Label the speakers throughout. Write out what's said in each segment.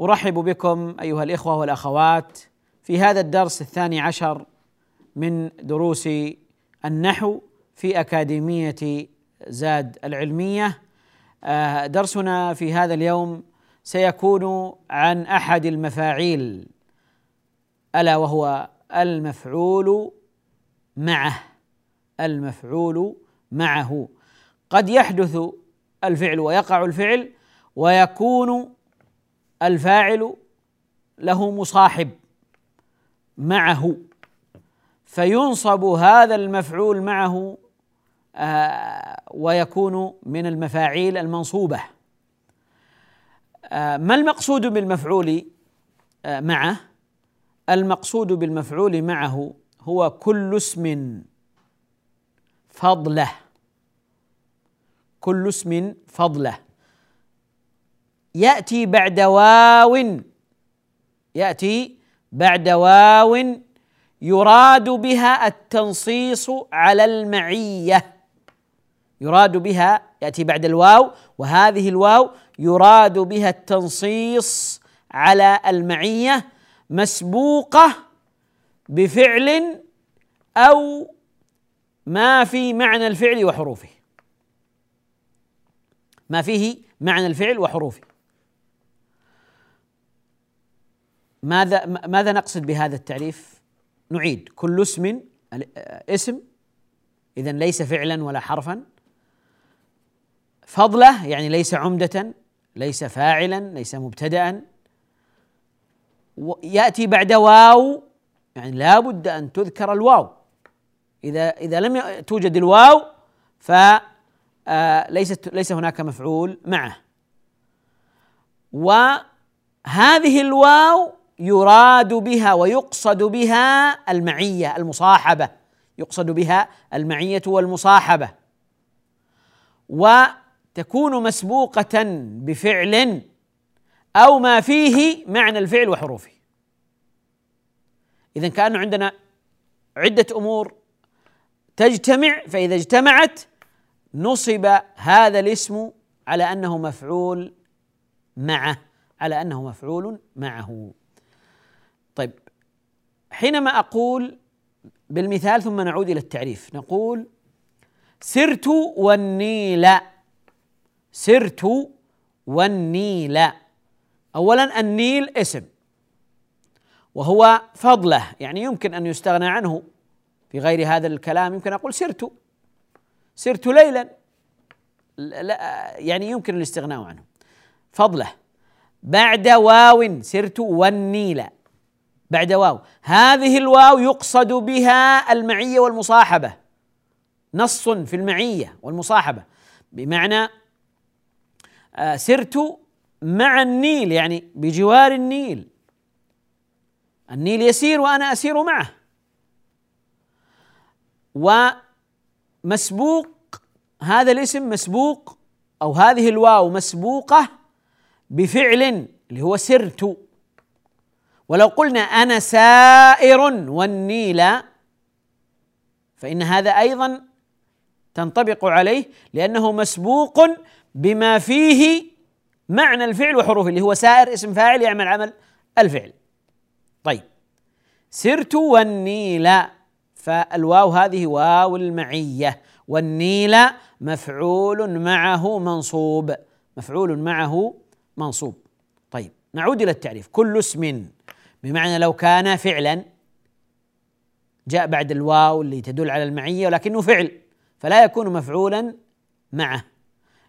Speaker 1: أرحب بكم أيها الإخوة والأخوات في هذا الدرس الثاني عشر من دروس النحو في أكاديمية زاد العلمية. آه، درسنا في هذا اليوم سيكون عن أحد المفاعيل ألا وهو المفعول معه المفعول معه. قد يحدث الفعل ويقع الفعل ويكون الفاعل له مصاحب معه فينصب هذا المفعول معه آه، ويكون من المفاعيل المنصوبة. آه، ما المقصود بالمفعول آه، معه؟ المقصود بالمفعول معه هو كل اسم فضله. كل اسم فضله. يأتي بعد واو. يأتي بعد واو. يراد بها التنصيص على المعية. يراد بها يأتي بعد الواو وهذه الواو يراد بها التنصيص على المعية مسبوقة بفعل أو ما في معنى الفعل وحروفه. ما فيه معنى الفعل وحروفه. ماذا ماذا نقصد بهذا التعريف؟ نعيد. كل اسم اسم اذا ليس فعلا ولا حرفا. فضلة يعني ليس عمدة ليس فاعلا ليس مبتدأ. يأتي بعد واو يعني لا بد أن تذكر الواو. إذا إذا لم توجد الواو ف ليست ليس هناك مفعول معه. وهذه الواو يراد بها ويقصد بها المعية المصاحبة. يقصد بها المعية والمصاحبة. وتكون مسبوقة بفعل أو ما فيه معنى الفعل وحروفه. اذا كانه عندنا عدة أمور تجتمع فإذا اجتمعت نصب هذا الاسم على أنه مفعول معه على أنه مفعول معه. حينما أقول بالمثال ثم نعود إلى التعريف نقول سرت والنيل سرت والنيل. اولا النيل اسم وهو فضله يعني يمكن أن يستغنى عنه في غير هذا الكلام يمكن أقول سرت سرت ليلا لا يعني يمكن الاستغناء عنه. فضله بعد واو سرت والنيل. بعد واو. هذه الواو يقصد بها المعية والمصاحبة. نص في المعية والمصاحبة. بمعنى آه، سرت مع النيل يعني بجوار النيل. النيل يسير وأنا أسير معه. ومسبوق هذا الاسم مسبوق أو هذه الواو مسبوقة بفعل اللي هو سرت. ولو قلنا أنا سائر والنيل فإن هذا أيضا تنطبق عليه لأنه مسبوق بما فيه معنى الفعل وحروفه اللي هو سائر اسم فاعل يعمل عمل الفعل. طيب. سرت والنيل فالواو هذه واو المعية. والنيل مفعول معه منصوب. مفعول معه منصوب. طيب. نعود إلى التعريف. كل اسم. بمعنى لو كان فعلا جاء بعد الواو اللي تدل على المعية ولكنه فعل فلا يكون مفعولا معه.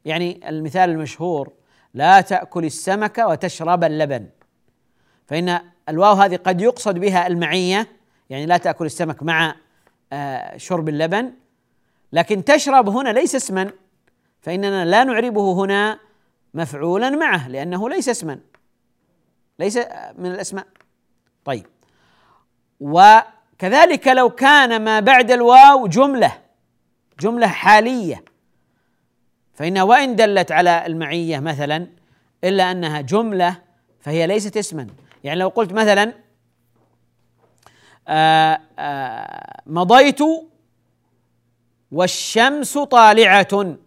Speaker 1: يعني المثال المشهور لا تأكل السمك وتشرب اللبن. فإن الواو هذه قد يقصد بها المعية يعني لا تأكل السمك مع آه، شرب اللبن لكن تشرب هنا ليس اسما. فإننا لا نعربه هنا مفعولا معه لأنه ليس اسما. ليس من الأسماء. طيب. وكذلك لو كان ما بعد الواو جملة جملة حالية فإنها وإن دلت على المعية مثلا إلا أنها جملة فهي ليست اسما. يعني لو قلت مثلا آآ آه، آآ آه، مضيت والشمس طالعة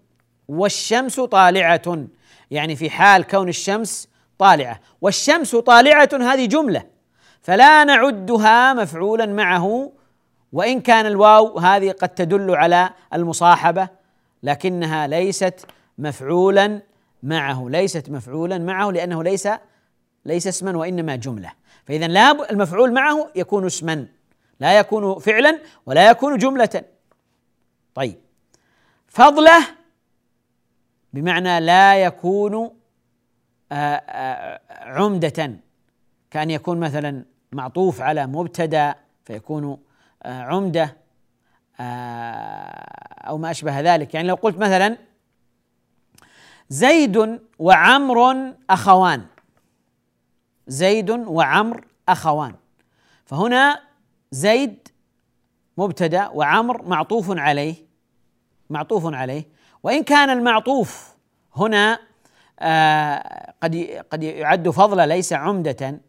Speaker 1: والشمس طالعة يعني في حال كون الشمس طالعة والشمس طالعة هذه جملة. فلا نعدها مفعولا معه وإن كان الواو هذه قد تدل على المصاحبة لكنها ليست مفعولا معه ليست مفعولا معه لأنه ليس ليس اسما وإنما جملة. فإذا لا المفعول معه يكون اسما لا يكون فعلا ولا يكون جملة. طيب. فضله بمعنى لا يكون عمدة كأن يكون مثلا معطوف على مبتدا فيكون آه، عمدة أو ما أشبه ذلك. يعني لو قلت مثلا زيد وعمر أخوان. زيد وعمر أخوان. فهنا زيد مبتدا وعمر معطوف عليه معطوف عليه. وإن كان المعطوف هنا آه قد قد يعد فضلا ليس عمدة.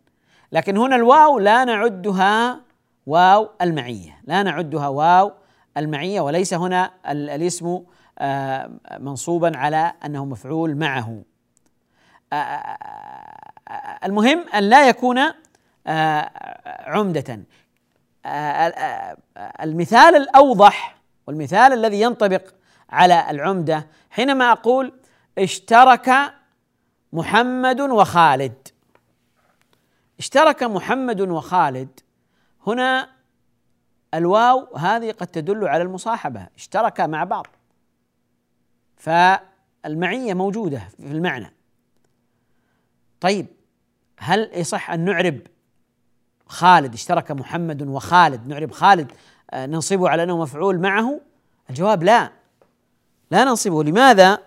Speaker 1: لكن هنا الواو لا نعدها واو المعية. لا نعدها واو المعية وليس هنا الاسم آه منصوبا على أنه مفعول معه. آه المهم أن لا يكون آه عمدة. المثال الأوضح والمثال الذي ينطبق على العمدة حينما أقول اشترك محمد وخالد. اشترك محمد وخالد. هنا الواو هذه قد تدل على المصاحبة. اشترك مع بعض. فالمعية موجودة في المعنى. طيب هل يصح أن نعرب خالد؟ اشترك محمد وخالد. نعرب خالد آه، ننصبه على أنه مفعول معه؟ الجواب لا. لا ننصبه. لماذا؟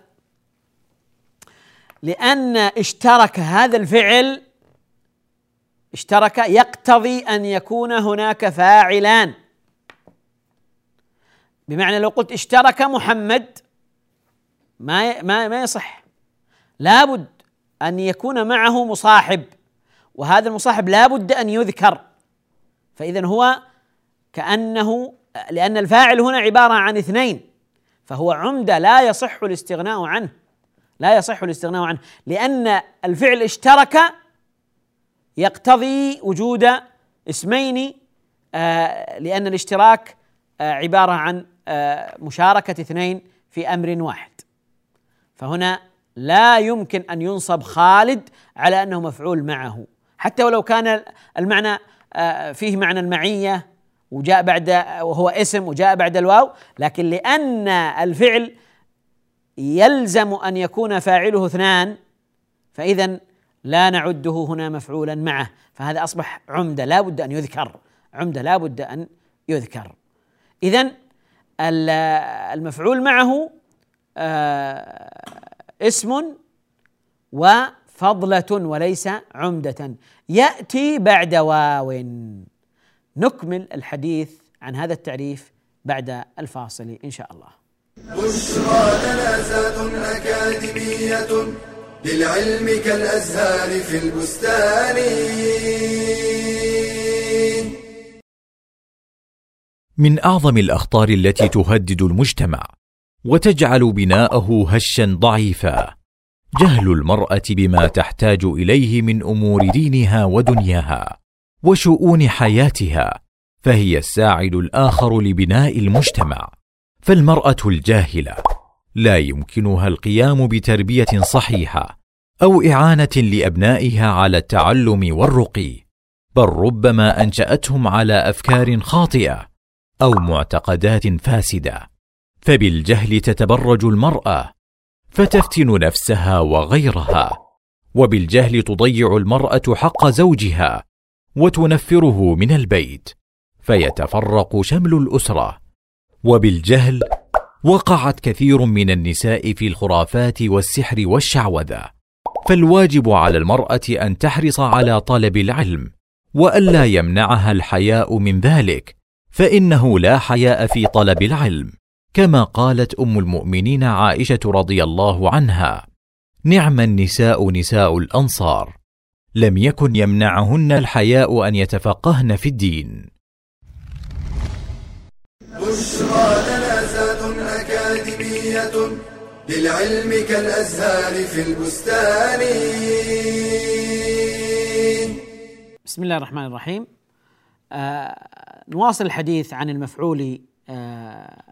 Speaker 1: لأن اشترك هذا الفعل اشترك يقتضي أن يكون هناك فاعلان. بمعنى لو قلت اشترك محمد ما ما ما يصح. لابد أن يكون معه مصاحب وهذا المصاحب لابد أن يذكر. فاذا هو كأنه لأن الفاعل هنا عبارة عن اثنين فهو عمدة لا يصح الاستغناء عنه. لا يصح الاستغناء عنه لأن الفعل اشترك يقتضي وجود اسمين آه لأن الاشتراك آه عبارة عن آه مشاركة اثنين في أمر واحد. فهنا لا يمكن أن ينصب خالد على أنه مفعول معه. حتى ولو كان المعنى فيه معنى المعية وجاء بعد وهو اسم وجاء بعد الواو لكن لأن الفعل يلزم أن يكون فاعله اثنان فاذا لا نعده هنا مفعولا معه. فهذا أصبح عمدة لا بد أن يذكر. عمدة لا بد أن يذكر. اذا المفعول معه آه، اسم وفضلة وليس عمدة. يأتي بعد واو. نكمل الحديث عن هذا التعريف بعد الفاصل إن شاء الله.
Speaker 2: بشرى أكاديمية. للعلم كالأزهار في البستان.
Speaker 3: من أعظم الأخطار التي تهدد المجتمع وتجعل بناءه هشا ضعيفا جهل المرأة بما تحتاج إليه من أمور دينها ودنياها وشؤون حياتها فهي الساعد الآخر لبناء المجتمع. فالمرأة الجاهلة لا يمكنها القيام بتربية صحيحة أو إعانة لأبنائها على التعلم والرقي بل ربما أنشأتهم على أفكار خاطئة أو معتقدات فاسدة. فبالجهل تتبرج المرأة فتفتن نفسها وغيرها وبالجهل تضيع المرأة حق زوجها وتنفره من البيت فيتفرق شمل الأسرة. وبالجهل وقعت كثير من النساء في الخرافات والسحر والشعوذة. فالواجب على المرأة أن تحرص على طلب العلم وألا يمنعها الحياء من ذلك فإنه لا حياء في طلب العلم كما قالت أم المؤمنين عائشة رضي الله عنها نعم النساء نساء الأنصار لم يكن يمنعهن الحياء أن يتفقهن في الدين.
Speaker 2: للعلم كالأزهار في البستان.
Speaker 1: بسم الله الرحمن الرحيم. آه نواصل الحديث عن المفعول آه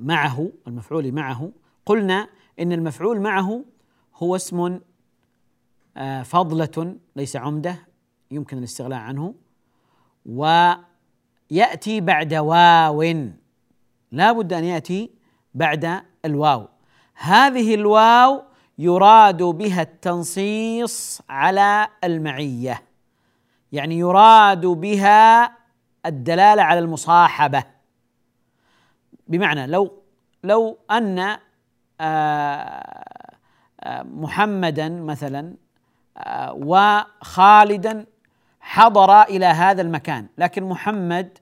Speaker 1: معه المفعول معه. قلنا إن المفعول معه هو اسم آه فضلة ليس عمدة يمكن الاستغناء عنه. ويأتي بعد واو. لا بد أن يأتي بعد الواو. هذه الواو يراد بها التنصيص على المعية. يعني يراد بها الدلالة على المصاحبة. بمعنى لو لو أن محمدا مثلا وخالدا حضر إلى هذا المكان. لكن محمد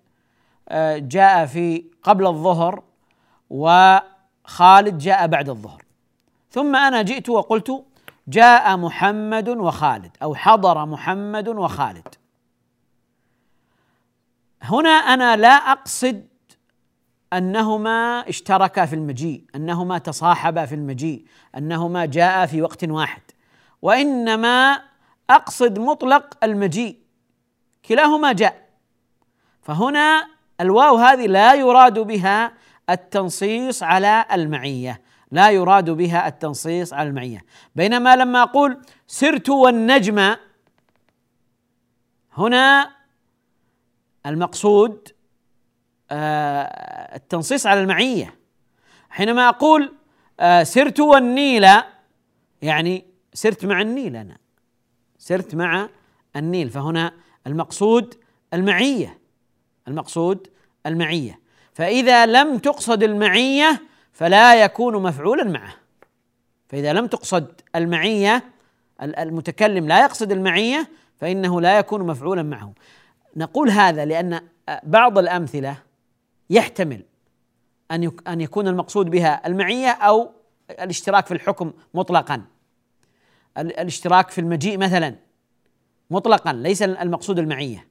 Speaker 1: جاء في قبل الظهر وخالد جاء بعد الظهر. ثم أنا جئت وقلت جاء محمد وخالد أو حضر محمد وخالد. هنا أنا لا أقصد أنهما اشتركا في المجيء أنهما تصاحبا في المجيء أنهما جاء في وقت واحد. وإنما أقصد مطلق المجيء كلاهما جاء. فهنا الواو هذه لا يراد بها التنصيص على المعية. لا يراد بها التنصيص على المعية. بينما لما أقول سرت والنجم هنا المقصود آه، التنصيص على المعية. حينما أقول آه، سرت والنيل يعني سرت مع النيل أنا. سرت مع النيل. فهنا المقصود المعية. المقصود المعية. فإذا لم تقصد المعية فلا يكون مفعولا معه. فإذا لم تقصد المعية المتكلم لا يقصد المعية فإنه لا يكون مفعولا معه. نقول هذا لأن بعض الأمثلة يحتمل أن أن يكون المقصود بها المعية أو الاشتراك في الحكم مطلقا. الاشتراك في المجيء مثلا مطلقا ليس المقصود المعية.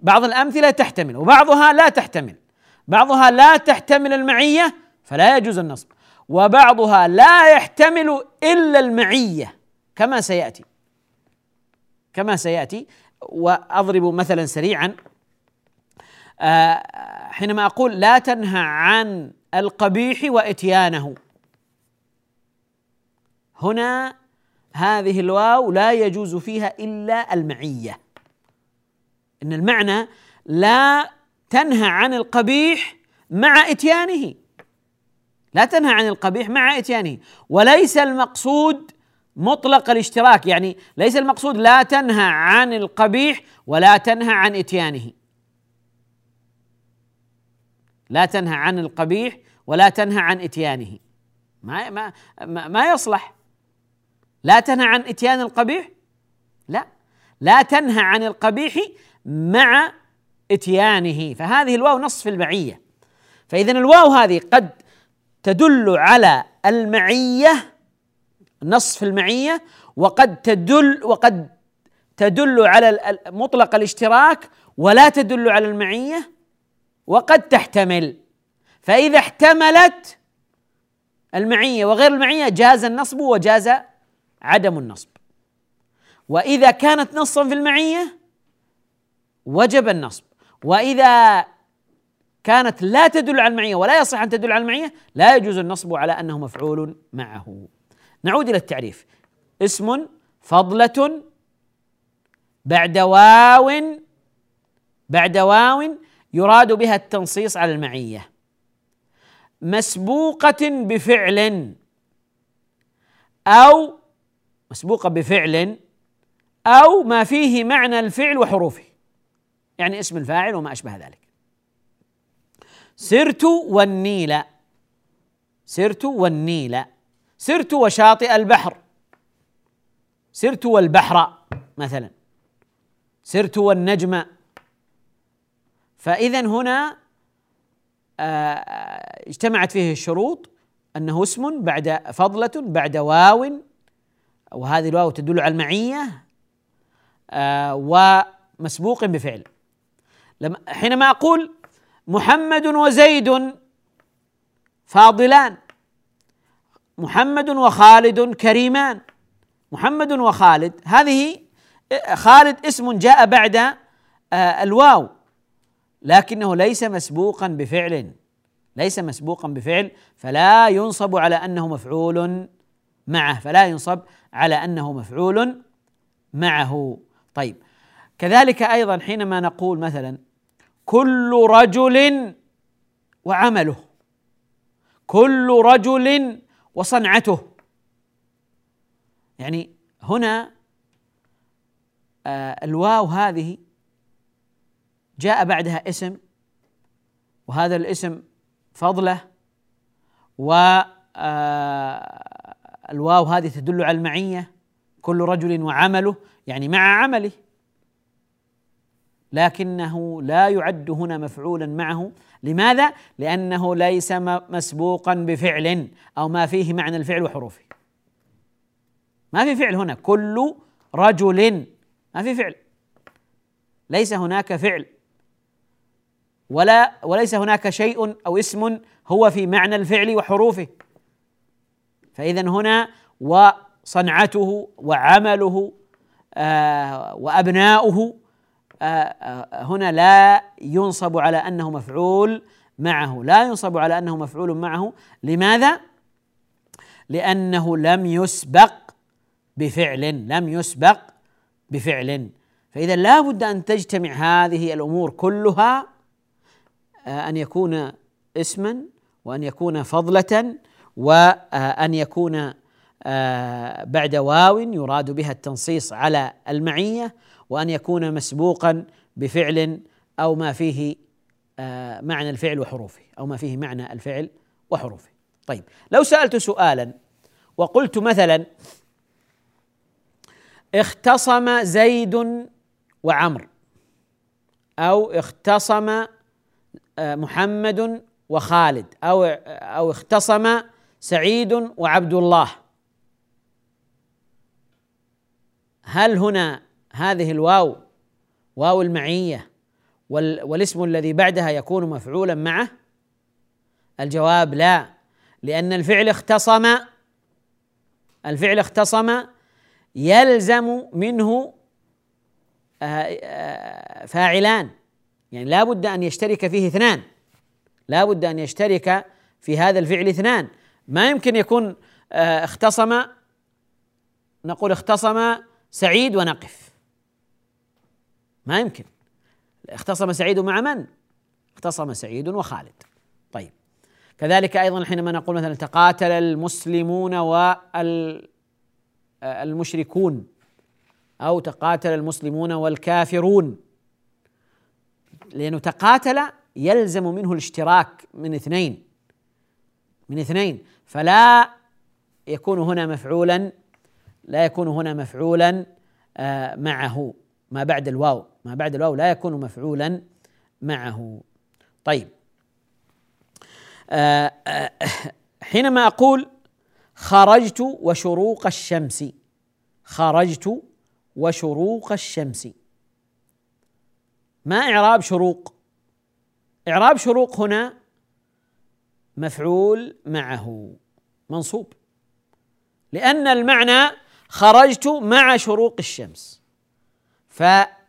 Speaker 1: بعض الأمثلة تحتمل وبعضها لا تحتمل. بعضها لا تحتمل المعية فلا يجوز النصب. وبعضها لا يحتمل إلا المعية. كما سيأتي. كما سيأتي. وأضرب مثلا سريعا. آه، حينما أقول لا تنهى عن القبيح وإتيانه. هنا هذه الواو لا يجوز فيها إلا المعية. إن المعنى لا تنهى عن القبيح مع إتيانه. لا تنهى عن القبيح مع إتيانه. وليس المقصود مطلق الاشتراك يعني ليس المقصود لا تنهى عن القبيح ولا تنهى عن إتيانه. لا تنهى عن القبيح ولا تنهى عن إتيانه. ما ما ما يصلح. لا تنهى عن إتيان القبيح؟ لا. لا تنهى عن القبيح مع إتيانه. فهذه الواو نصف المعية. فاذا الواو هذه قد تدل على المعية نصف المعية وقد تدل وقد تدل على مطلق الاشتراك ولا تدل على المعية وقد تحتمل. فإذا احتملت المعية وغير المعية جاز النصب وجاز عدم النصب. وإذا كانت نصا في المعية وجب النصب. وإذا كانت لا تدل على المعية ولا يصح أن تدل على المعية لا يجوز النصب على أنه مفعول معه. نعود إلى التعريف. اسم فضلة بعد واو بعد واو يراد بها التنصيص على المعية. مسبوقة بفعل أو مسبوقة بفعل أو ما فيه معنى الفعل وحروفه. يعني اسم الفاعل وما أشبه ذلك. سرت والنيل. سرت والنيل. سرت وشاطئ البحر. سرت والبحر مثلا. سرت والنجم. فإذا هنا آه، اجتمعت فيه الشروط أنه اسم بعد فضلة بعد واو. وهذه الواو تدل على المعية آه، ومسبوق بفعل. لما حينما أقول محمد وزيد فاضلان محمد وخالد كريمان محمد وخالد هذه خالد اسم جاء بعد آه، الواو لكنه ليس مسبوقا بفعل ليس مسبوقا بفعل فلا ينصب على أنه مفعول معه فلا ينصب على أنه مفعول معه. طيب كذلك أيضا حينما نقول مثلا كل رجل وعمله. كل رجل وصنعته. يعني هنا آه الواو هذه جاء بعدها اسم وهذا الاسم فضله و آه الواو هذه تدل على المعية. كل رجل وعمله يعني مع عمله. لكنه لا يعد هنا مفعولا معه. لماذا؟ لأنه ليس مسبوقا بفعل أو ما فيه معنى الفعل وحروفه. ما في فعل هنا. كل رجل ما في فعل. ليس هناك فعل. ولا وليس هناك شيء أو اسم هو في معنى الفعل وحروفه. فاذا هنا وصنعته وعمله آه وأبناؤه آه هنا لا ينصب على أنه مفعول معه. لا ينصب على أنه مفعول معه. لماذا؟ لأنه لم يسبق بفعل لم يسبق بفعل. فإذا لا بد أن تجتمع هذه الأمور كلها آه، أن يكون اسما وأن يكون فضلة وأن يكون آه، بعد واو يراد بها التنصيص على المعية. وأن يكون مسبوقا بفعل أو ما فيه آه، معنى الفعل وحروفه أو ما فيه معنى الفعل وحروفه. طيب لو سألت سؤالا وقلت مثلا اختصم زيد وعمر أو اختصم آه، محمد وخالد أو أو اختصم سعيد وعبد الله هل هنا هذه الواو واو المعية والاسم الذي بعدها يكون مفعولا معه؟ الجواب لا لأن الفعل اختصم الفعل اختصم يلزم منه آه، آه، فاعلان. يعني لا بد أن يشترك فيه اثنان. لا بد أن يشترك في هذا الفعل اثنان. ما يمكن يكون آه، اختصم نقول اختصم سعيد ونقف. ما يمكن. اختصم سعيد مع من؟ اختصم سعيد وخالد. طيب. كذلك أيضا حينما نقول مثلا تقاتل المسلمون والمشركون أو تقاتل المسلمون والكافرون لأنه تقاتل يلزم منه الاشتراك من اثنين. من اثنين. فلا يكون هنا مفعولا لا يكون هنا مفعولا آه، معه ما بعد الواو. ما بعد الواو لا يكون مفعولا معه. طيب. آه، آه، حينما أقول خرجت وشروق الشمس خرجت وشروق الشمس. ما إعراب شروق؟ إعراب شروق هنا مفعول معه. منصوب. لأن المعنى خرجت مع شروق الشمس.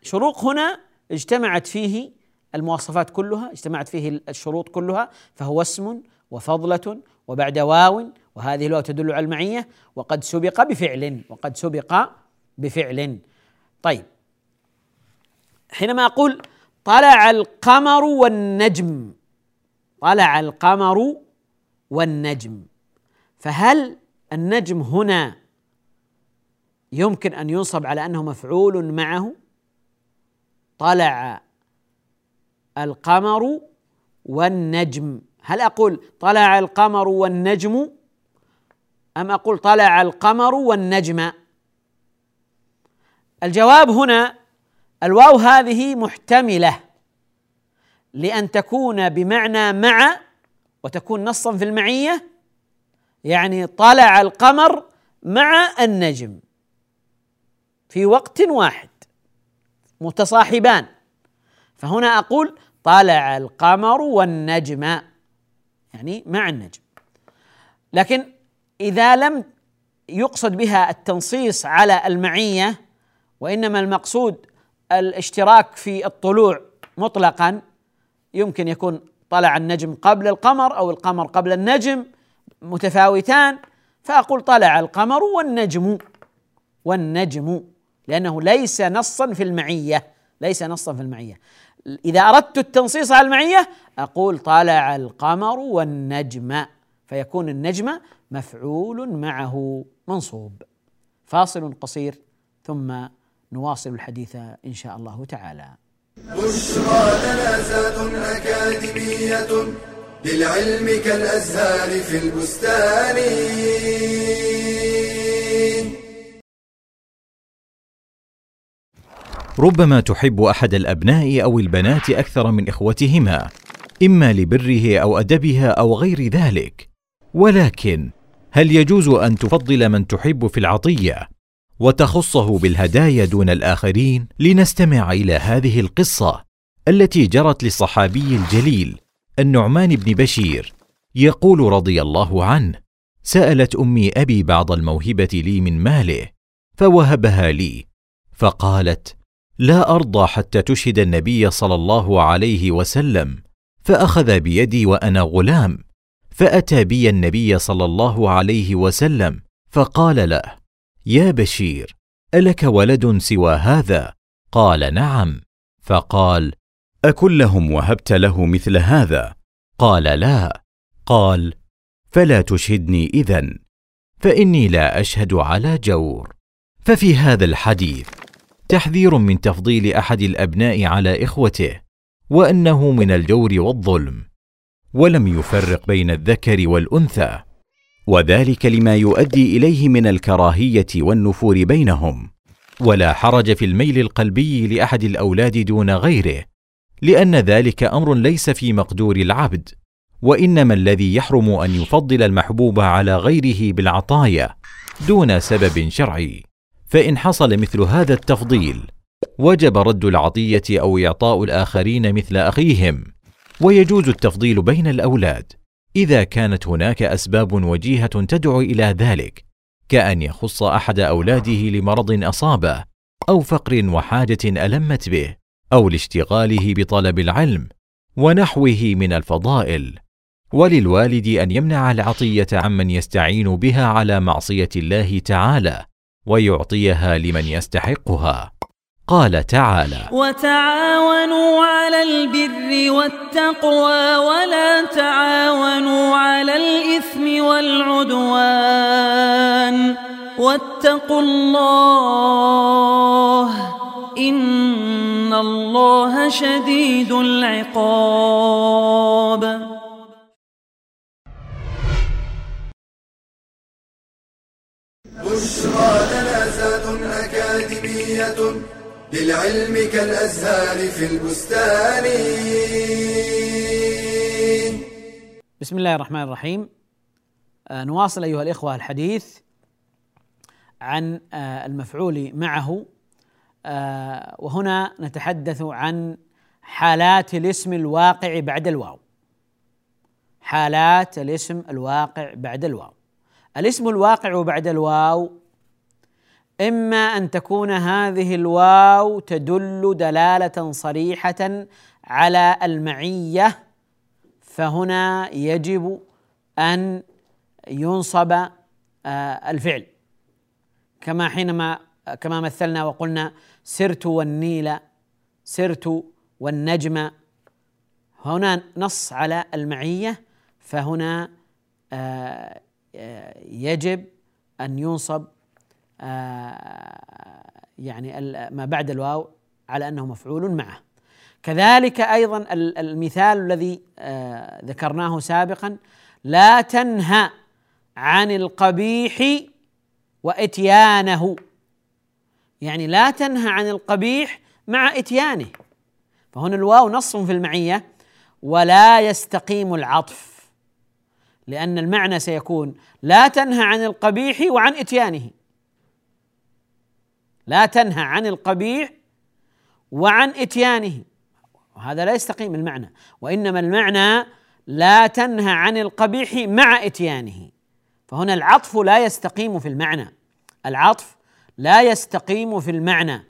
Speaker 1: فشروق هنا اجتمعت فيه المواصفات كلها اجتمعت فيه الشروط كلها فهو اسم وفضلة وبعد واو وهذه الواو تدل على المعية وقد سبق بفعل وقد سبق بفعل. طيب. حينما أقول طلع القمر والنجم طلع القمر والنجم فهل النجم هنا يمكن أن ينصب على أنه مفعول معه؟ طلع القمر والنجم. هل أقول طلع القمر والنجم أم أقول طلع القمر والنجم؟ الجواب هنا الواو هذه محتملة لأن تكون بمعنى مع وتكون نصا في المعية يعني طلع القمر مع النجم في وقت واحد. متصاحبان. فهنا أقول طلع القمر والنجم يعني مع النجم. لكن إذا لم يقصد بها التنصيص على المعية وإنما المقصود الاشتراك في الطلوع مطلقا يمكن يكون طلع النجم قبل القمر أو القمر قبل النجم متفاوتان فأقول طلع القمر والنجم والنجم. لأنه ليس نصا في المعية. ليس نصا في المعية. إذا أردت التنصيص على المعية أقول طلع القمر والنجم فيكون النجم مفعول معه منصوب. فاصل قصير ثم نواصل الحديث إن شاء الله تعالى.
Speaker 2: بشرى لنا أكاديمية للعلم كالأزهار في البستان.
Speaker 3: ربما تحب أحد الأبناء أو البنات أكثر من إخوتهما إما لبره أو أدبها أو غير ذلك. ولكن هل يجوز أن تفضل من تحب في العطية وتخصه بالهدايا دون الآخرين؟ لنستمع إلى هذه القصة التي جرت للصحابي الجليل النعمان بن بشير يقول رضي الله عنه سألت أمي أبي بعض الموهبة لي من ماله فوهبها لي فقالت لا أرضى حتى تشهد النبي صلى الله عليه وسلم فأخذ بيدي وأنا غلام. فأتى بي النبي صلى الله عليه وسلم فقال له يا بشير ألك ولد سوى هذا؟ قال نعم. فقال اكلهم وهبت له مثل هذا؟ قال لا. قال فلا تشهدني إذن فإني لا أشهد على جور. ففي هذا الحديث تحذير من تفضيل أحد الأبناء على إخوته وأنه من الجور والظلم ولم يفرق بين الذكر والأنثى وذلك لما يؤدي إليه من الكراهية والنفور بينهم. ولا حرج في الميل القلبي لأحد الأولاد دون غيره لأن ذلك أمر ليس في مقدور العبد وإنما الذي يحرم أن يفضل المحبوب على غيره بالعطايا دون سبب شرعي. فإن حصل مثل هذا التفضيل وجب رد العطية أو إعطاء الآخرين مثل أخيهم ويجوز التفضيل بين الأولاد. إذا كانت هناك أسباب وجيهة تدعو إلى ذلك كأن يخص أحد أولاده لمرض أصابه أو فقر وحاجة ألمت به أو لاشتغاله بطلب العلم ونحوه من الفضائل. وللوالد أن يمنع العطية عمن يستعين بها على معصية الله تعالى. ويعطيها لمن يستحقها. قال تعالى
Speaker 4: وتعاونوا على البر والتقوى ولا تعاونوا على الإثم والعدوان. واتقوا الله إن الله شديد العقاب.
Speaker 2: بشرى لنا أكاديمية للعلم كالأزهار في البستان.
Speaker 1: بسم الله الرحمن الرحيم. آه نواصل أيها الإخوة الحديث عن آه المفعول معه. آه وهنا نتحدث عن حالات الاسم الواقع بعد الواو. حالات الاسم الواقع بعد الواو. الاسم الواقع بعد الواو. إما أن تكون هذه الواو تدل دلالة صريحة على المعية فهنا يجب أن ينصب آه، الفعل. كما حينما كما مثلنا وقلنا سرت والنيل سرت والنجم. هنا نص على المعية فهنا آه، يجب أن ينصب آه، يعني ما بعد الواو على أنه مفعول معه. كذلك أيضا المثال الذي ذكرناه سابقا لا تنهى عن القبيح وإتيانه. يعني لا تنهى عن القبيح مع إتيانه. فهنا الواو نص في المعية ولا يستقيم العطف. لأن المعنى سيكون لا تنهى عن القبيح وعن إتيانه. لا تنهى عن القبيح وعن إتيانه. وهذا لا يستقيم المعنى. وإنما المعنى لا تنهى عن القبيح مع إتيانه. فهنا العطف لا يستقيم في المعنى. العطف لا يستقيم في المعنى.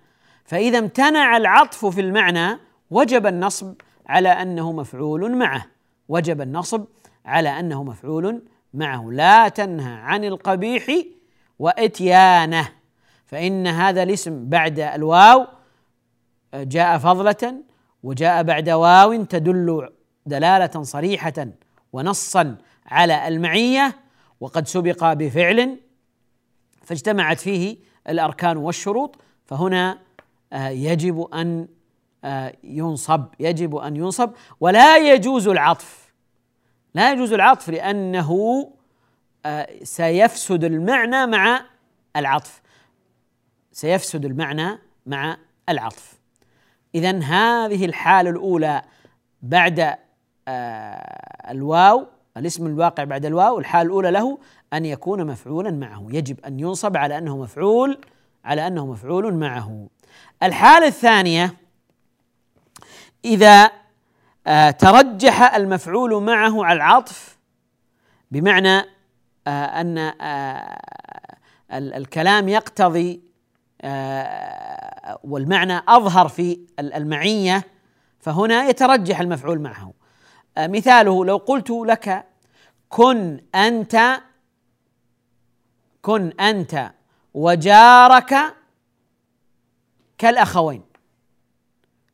Speaker 1: فإذا امتنع العطف في المعنى وجب النصب على أنه مفعول معه. وجب النصب على أنه مفعول معه. لا تنهى عن القبيح وإتيانه. فإن هذا الاسم بعد الواو جاء فضلة وجاء بعد واو تدل دلالة صريحة ونصا على المعية وقد سبق بفعل فاجتمعت فيه الأركان والشروط. فهنا آه، يجب أن آه، ينصب يجب أن ينصب. ولا يجوز العطف. لا يجوز العطف لأنه آه، سيفسد المعنى مع العطف. سيفسد المعنى مع العطف. اذا هذه الحالة الأولى بعد الواو الاسم الواقع بعد الواو الحالة الأولى له أن يكون مفعولا معه. يجب أن ينصب على أنه مفعول على أنه مفعول معه. الحالة الثانية إذا آه ترجح المفعول معه على العطف بمعنى آه أن آه الكلام يقتضي آه، والمعنى أظهر في المعية فهنا يترجح المفعول معه. آه، مثاله لو قلت لك كن أنت كن أنت وجارك كالأخوين.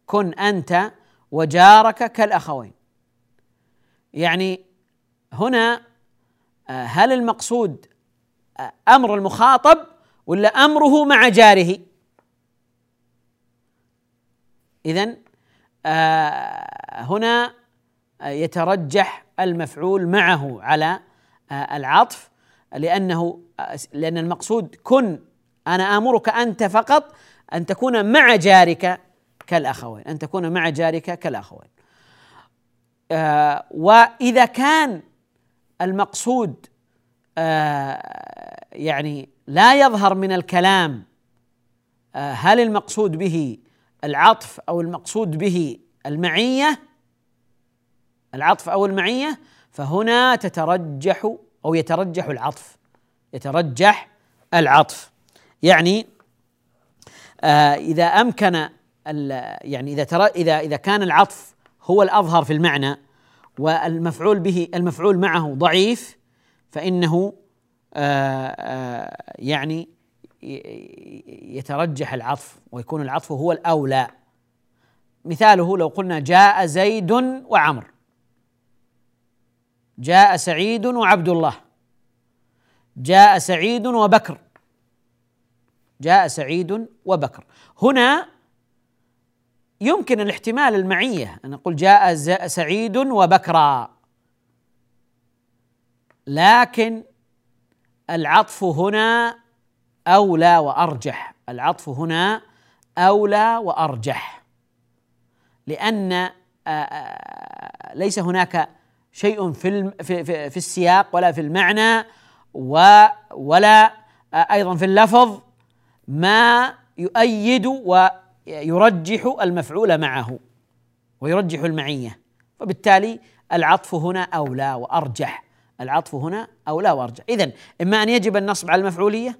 Speaker 1: كن أنت وجارك كالأخوين. يعني هنا آه، هل المقصود آه، أمر المخاطب ولا أمره مع جاره؟ اذا هنا يترجح المفعول معه على آه، العطف لأنه لأن المقصود كن أنا آمرك أنت فقط أن تكون مع جارك كالأخوين أن تكون مع جارك كالأخوين. آه، وإذا كان المقصود آه، يعني لا يظهر من الكلام هل المقصود به العطف أو المقصود به المعية؟ العطف أو المعية؟ فهنا تترجح أو يترجح العطف. يترجح العطف. يعني آه إذا أمكن يعني إذا ترى إذا إذا كان العطف هو الأظهر في المعنى والمفعول به المفعول معه ضعيف فإنه آه آه يعني يترجح العطف ويكون العطف هو الأولى. مثاله لو قلنا جاء زيد وعمر. جاء سعيد وعبد الله جاء سعيد وبكر. جاء سعيد وبكر. هنا يمكن الاحتمال المعية. ان نقول جاء سعيد وبكرا لكن العطف هنا أولى وأرجح. العطف هنا لأن آه، آه، ليس هناك شيء في في في السياق ولا في المعنى ولا أيضا في اللفظ ما يؤيد ويرجح المفعول معه ويرجح المعية وبالتالي العطف هنا أولى وأرجح. العطف هنا أولى وأرجح. اذا إما أن يجب النصب على المفعولية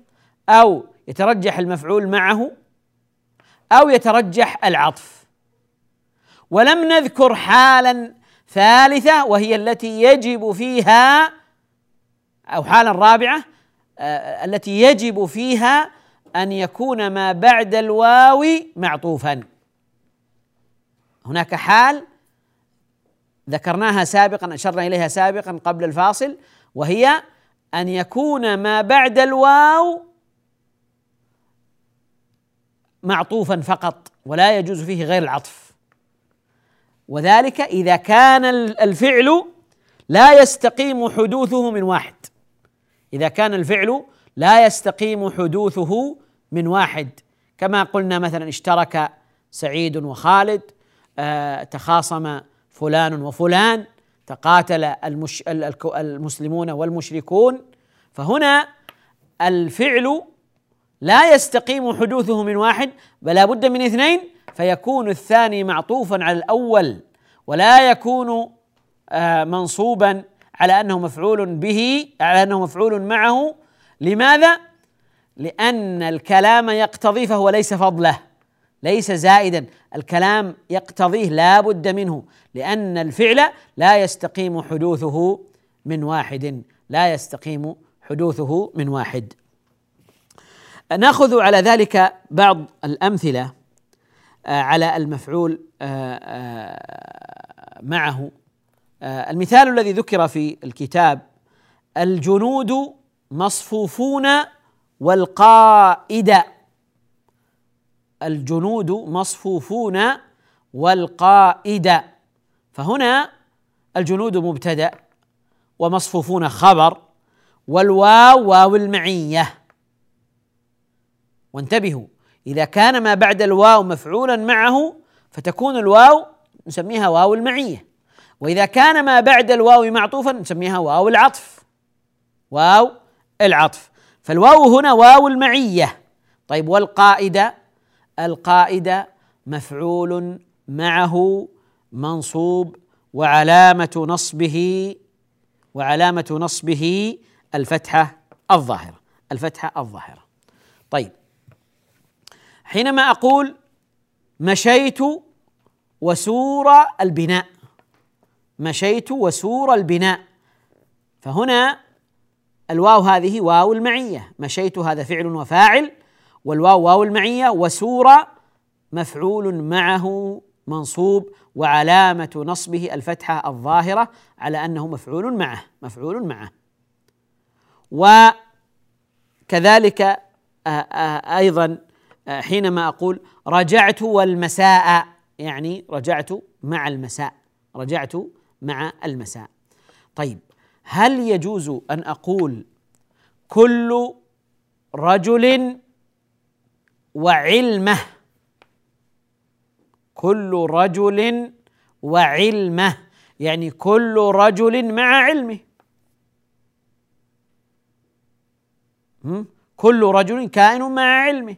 Speaker 1: أو يترجح المفعول معه أو يترجح العطف. ولم نذكر حالا ثالثة وهي التي يجب فيها أو حالة رابعة آه، التي يجب فيها أن يكون ما بعد الواو معطوفا. هناك حال ذكرناها سابقا أشرنا إليها سابقا قبل الفاصل وهي أن يكون ما بعد الواو معطوفا فقط ولا يجوز فيه غير العطف. وذلك إذا كان الفعل لا يستقيم حدوثه من واحد. إذا كان الفعل لا يستقيم حدوثه من واحد. كما قلنا مثلا اشترك سعيد وخالد آه تخاصم فلان وفلان تقاتل المش المسلمون والمشركون. فهنا الفعل لا يستقيم حدوثه من واحد بل بد من اثنين فيكون الثاني معطوفا على الأول ولا يكون آه، منصوبا على أنه مفعول به على أنه مفعول معه لماذا؟ لأن الكلام يقتضي فهو ليس فضله ليس زائدا. الكلام يقتضيه لا بد منه لأن الفعل لا يستقيم حدوثه من واحد لا يستقيم حدوثه من واحد. نأخذ على ذلك بعض الأمثلة آه، على المفعول آه، آه، معه. المثال الذي ذكر في الكتاب الجنود مصفوفون والقائد. الجنود مصفوفون والقائد. فهنا الجنود مبتدأ ومصفوفون خبر والواو واو المعية. وانتبهوا إذا كان ما بعد الواو مفعولا معه فتكون الواو نسميها واو المعية. وإذا كان ما بعد الواو معطوفا نسميها واو العطف. واو العطف. فالواو هنا واو المعية. طيب والقائده القائد مفعول معه منصوب وعلامة نصبه وعلامة نصبه الفتحة الظاهرة. الفتحة الظاهرة. طيب حينما أقول مشيت وسور البناء مشيت وسور البناء فهنا الواو هذه واو المعية. مشيت هذا فعل وفاعل والواو واو المعية وسورة مفعول معه منصوب وعلامة نصبه الفتحة الظاهرة على أنه مفعول معه مفعول معه. وكذلك آه، آه، أيضا آه، حينما أقول رجعت والمساء يعني رجعت مع المساء رجعت مع المساء. طيب هل يجوز أن أقول كل رجل وعلمه؟ كل رجل وعلمه يعني كل رجل مع علمه. كل رجل كائن مع علمه.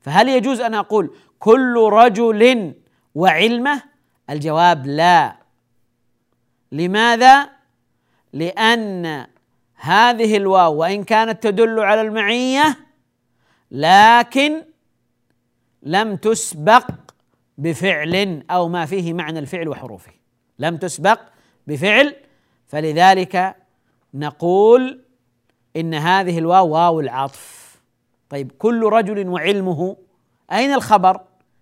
Speaker 1: فهل يجوز أن أقول كل رجل وعلمه؟ الجواب لا. لماذا؟ لأن هذه الواو وإن كانت تدل على المعية لكن لم تسبق بفعل أو ما فيه معنى الفعل وحروفه. لم تسبق بفعل فلذلك نقول إن هذه الواو واو العطف. طيب كل رجل وعلمه أين الخبر؟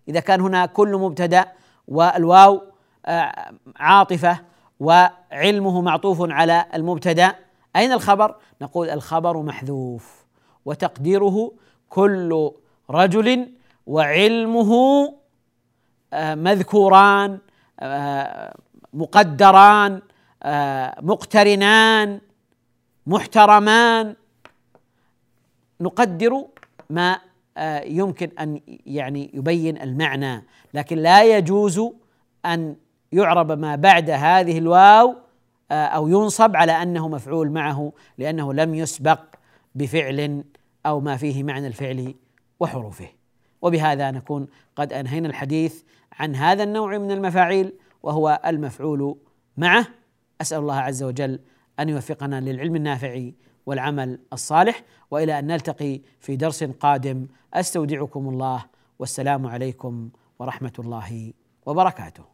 Speaker 1: إذا كان هنا كل مبتدأ والواو آه، عاطفة وعلمه معطوف على المبتدا. أين الخبر؟ نقول الخبر محذوف وتقديره كل رجل وعلمه آه، مذكوران آه، مقدران آه، مقترنان محترمان. نقدر ما يمكن أن يعني يبين المعنى لكن لا يجوز أن يعرب ما بعد هذه الواو أو ينصب على أنه مفعول معه لأنه لم يسبق بفعل أو ما فيه معنى الفعل وحروفه. وبهذا نكون قد أنهينا الحديث عن هذا النوع من المفاعيل وهو المفعول معه. أسأل الله عز وجل أن يوفقنا للعلم النافع والعمل الصالح وإلى أن نلتقي في درس قادم. أستودعكم الله والسلام عليكم ورحمة الله وبركاته.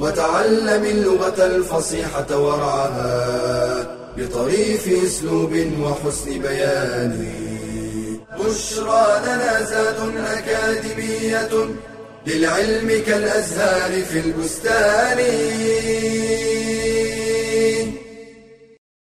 Speaker 2: وتعلم اللغة الفصيحة ورعاها بطريف أسلوب وحسن بيان. بشرى لنا زاد أكاديمية للعلم كالأزهار في البستان.